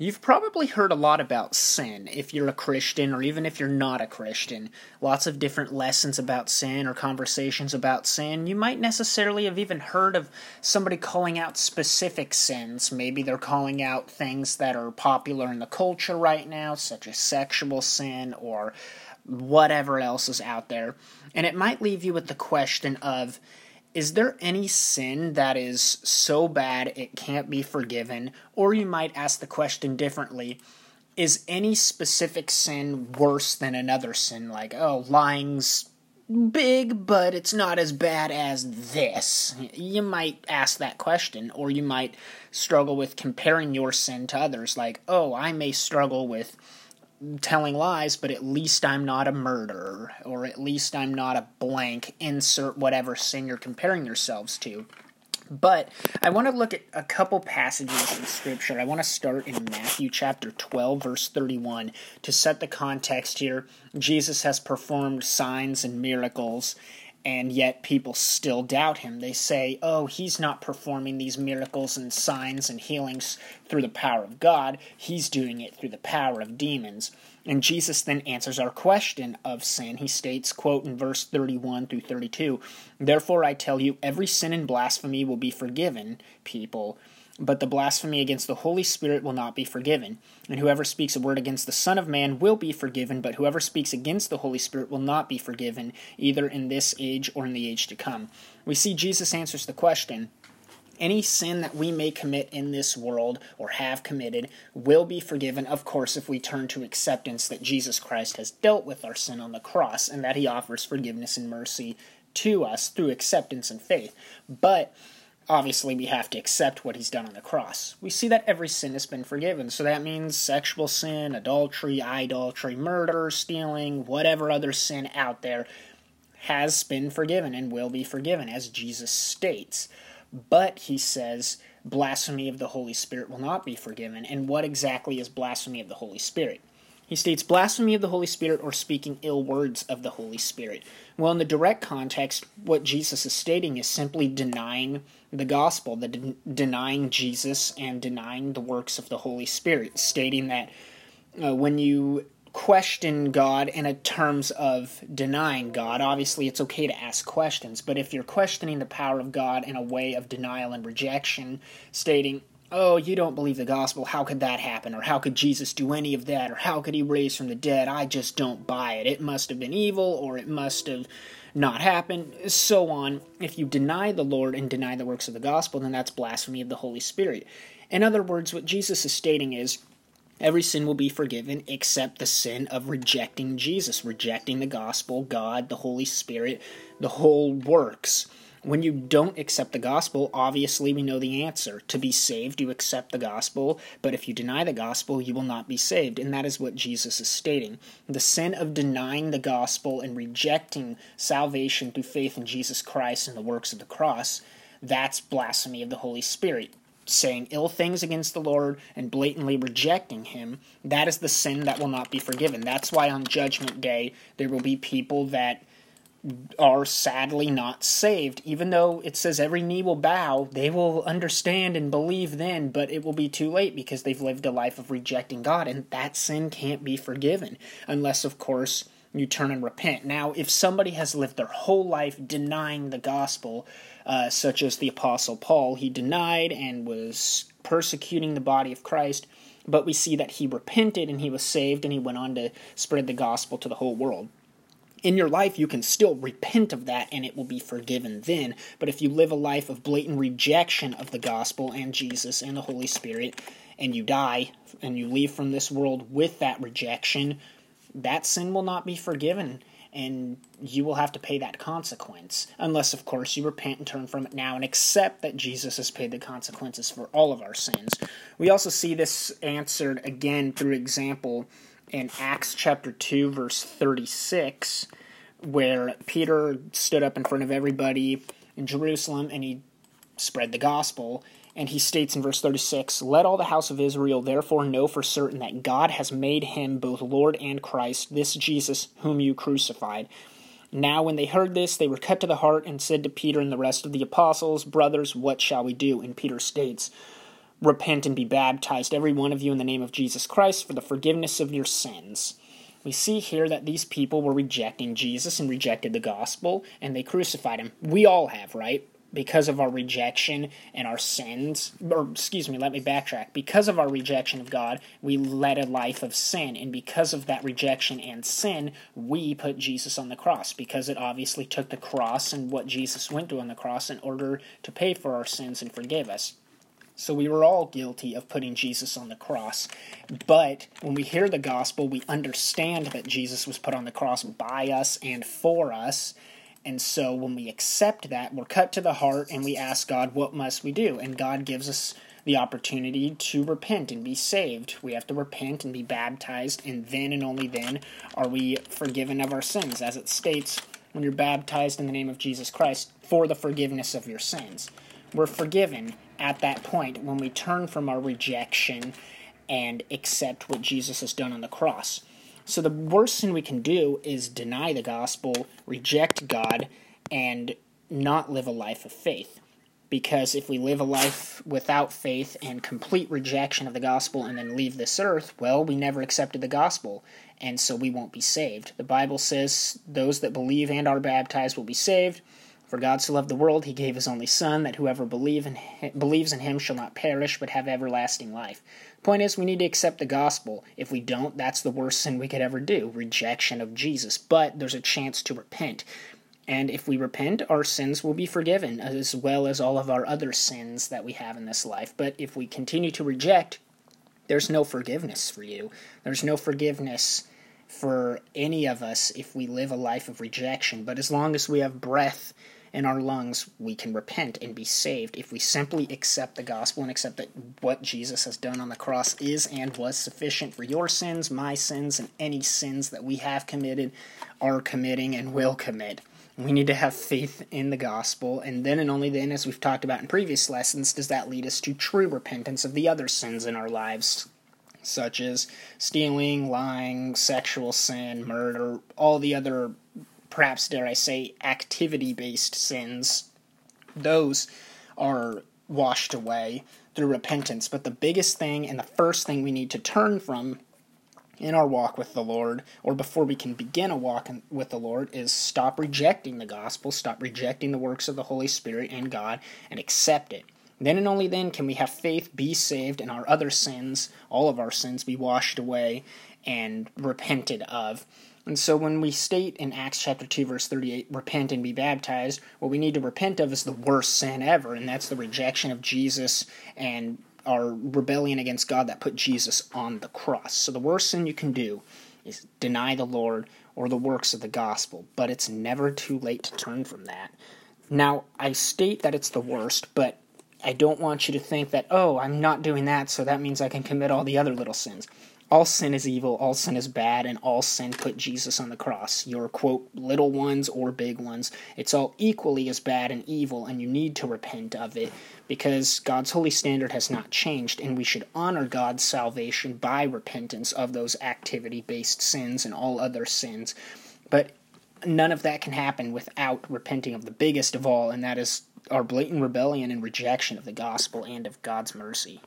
You've probably heard a lot about sin if you're a Christian or even if you're not a Christian. Lots of different lessons about sin or conversations about sin. You might necessarily have even heard of somebody calling out specific sins. Maybe they're calling out things that are popular in the culture right now, such as sexual sin or whatever else is out there. And it might leave you with the question of is there any sin that is so bad it can't be forgiven? Or you might ask the question differently Is any specific sin worse than another sin? Like, oh, lying's big, but it's not as bad as this. You might ask that question, or you might struggle with comparing your sin to others. Like, oh, I may struggle with telling lies, but at least I'm not a murderer, or at least I'm not a blank, insert whatever sin you're comparing yourselves to. But I want to look at a couple passages in Scripture. I want to start in Matthew chapter 12, verse 31. To set the context here, Jesus has performed signs and miracles, and yet people still doubt him. They say, oh, he's not performing these miracles and signs and healings through the power of God, he's doing it through the power of demons. And Jesus then answers our question of sin. He states, quote, in verse 31 through 32, Therefore I tell you, every sin and blasphemy will be forgiven people but the blasphemy against the Holy Spirit will not be forgiven. And whoever speaks a word against the Son of Man will be forgiven, but whoever speaks against the Holy Spirit will not be forgiven, either in this age or in the age to come. We see Jesus answers the question any sin that we may commit in this world or have committed will be forgiven, of course, if we turn to acceptance that Jesus Christ has dealt with our sin on the cross and that he offers forgiveness and mercy to us through acceptance and faith. But obviously we have to accept what he's done on the cross. We see that every sin has been forgiven. So that means sexual sin, adultery, idolatry, murder, stealing, whatever other sin out there has been forgiven and will be forgiven, as Jesus states. But he says blasphemy of the Holy Spirit will not be forgiven. And what exactly is blasphemy of the Holy Spirit? He states blasphemy of the Holy Spirit or speaking ill words of the Holy Spirit. Well, in the direct context, what Jesus is stating is simply denying the gospel, the de- denying Jesus and denying the works of the Holy Spirit, stating that uh, when you question God in terms of denying God, obviously it's okay to ask questions, but if you're questioning the power of God in a way of denial and rejection, stating, oh, you don't believe the gospel, how could that happen? Or how could Jesus do any of that? Or how could he raise from the dead? I just don't buy it. It must have been evil, or it must have not happened, so on. If you deny the Lord and deny the works of the gospel, then that's blasphemy of the Holy Spirit. In other words, what Jesus is stating is every sin will be forgiven except the sin of rejecting Jesus, rejecting the gospel, God, the Holy Spirit, the whole works. When you don't accept the gospel, obviously we know the answer. To be saved, you accept the gospel, but if you deny the gospel, you will not be saved. And that is what Jesus is stating. The sin of denying the gospel and rejecting salvation through faith in Jesus Christ and the works of the cross, that's blasphemy of the Holy Spirit saying ill things against the Lord and blatantly rejecting Him, that is the sin that will not be forgiven. That's why on Judgment Day there will be people that are sadly not saved. Even though it says every knee will bow, they will understand and believe then, but it will be too late because they've lived a life of rejecting God, and that sin can't be forgiven. Unless, of course, you turn and repent. Now, if somebody has lived their whole life denying the gospel, uh, such as the Apostle Paul, he denied and was persecuting the body of Christ, but we see that he repented and he was saved and he went on to spread the gospel to the whole world in your life, you can still repent of that and it will be forgiven then. But if you live a life of blatant rejection of the gospel and Jesus and the Holy Spirit, and you die and you leave from this world with that rejection, that sin will not be forgiven and you will have to pay that consequence. Unless, of course, you repent and turn from it now and accept that Jesus has paid the consequences for all of our sins. We also see this answered again through example in Acts chapter 2, verse 36, where Peter stood up in front of everybody in Jerusalem and he spread the gospel. And he states in verse 36 Let all the house of Israel therefore know for certain that God has made him both Lord and Christ, this Jesus whom you crucified. Now, when they heard this, they were cut to the heart and said to Peter and the rest of the apostles, Brothers, what shall we do? And Peter states, repent and be baptized, every one of you, in the name of Jesus Christ for the forgiveness of your sins. We see here that these people were rejecting Jesus and rejected the gospel, and they crucified him. We all have, right? Because of our rejection and our sins, or excuse me, let me backtrack. Because of our rejection of God, we led a life of sin, and because of that rejection and sin, we put Jesus on the cross, because it obviously took the cross and what Jesus went through on the cross in order to pay for our sins and forgive us. So we were all guilty of putting Jesus on the cross. But when we hear the gospel, we understand that Jesus was put on the cross by us and for us. And so when we accept that, we're cut to the heart and we ask God, what must we do? And God gives us the opportunity to repent and be saved. We have to repent and be baptized, and then and only then are we forgiven of our sins. As it states, when you're baptized in the name of Jesus Christ for the forgiveness of your sins. We're forgiven at that point when we turn from our rejection and accept what Jesus has done on the cross. So the worst thing we can do is deny the gospel, reject God, and not live a life of faith. Because if we live a life without faith and complete rejection of the gospel and then leave this earth, well, we never accepted the gospel, and so we won't be saved. The Bible says those that believe and are baptized will be saved. For God so loved the world, he gave his only Son, that whoever believe in believes in him shall not perish, but have everlasting life. Point is, we need to accept the gospel. If we don't, that's the worst sin we could ever do rejection of Jesus. But there's a chance to repent. And if we repent, our sins will be forgiven, as well as all of our other sins that we have in this life. But if we continue to reject, there's no forgiveness for you. There's no forgiveness for any of us if we live a life of rejection. But as long as we have breath, in our lungs, we can repent and be saved if we simply accept the gospel and accept that what Jesus has done on the cross is and was sufficient for your sins, my sins, and any sins that we have committed, are committing, and will commit. We need to have faith in the gospel, and then and only then, as we've talked about in previous lessons, does that lead us to true repentance of the other sins in our lives, such as stealing, lying, sexual sin, murder, all the other perhaps dare I say, activity based sins, those are washed away through repentance. But the biggest thing and the first thing we need to turn from in our walk with the Lord, or before we can begin a walk with the Lord, is stop rejecting the gospel, stop rejecting the works of the Holy Spirit and God, and accept it. Then and only then can we have faith, be saved, and our other sins, all of our sins, be washed away and repented of. And so when we state in Acts chapter 2 verse 38 repent and be baptized, what we need to repent of is the worst sin ever and that's the rejection of Jesus and our rebellion against God that put Jesus on the cross. So the worst sin you can do is deny the Lord or the works of the gospel, but it's never too late to turn from that. Now, I state that it's the worst, but I don't want you to think that, oh, I'm not doing that, so that means I can commit all the other little sins all sin is evil, all sin is bad, and all sin put Jesus on the cross. Your quote, little ones or big ones, it's all equally as bad and evil, and you need to repent of it because God's holy standard has not changed, and we should honor God's salvation by repentance of those activity based sins and all other sins. But none of that can happen without repenting of the biggest of all, and that is our blatant rebellion and rejection of the gospel and of God's mercy.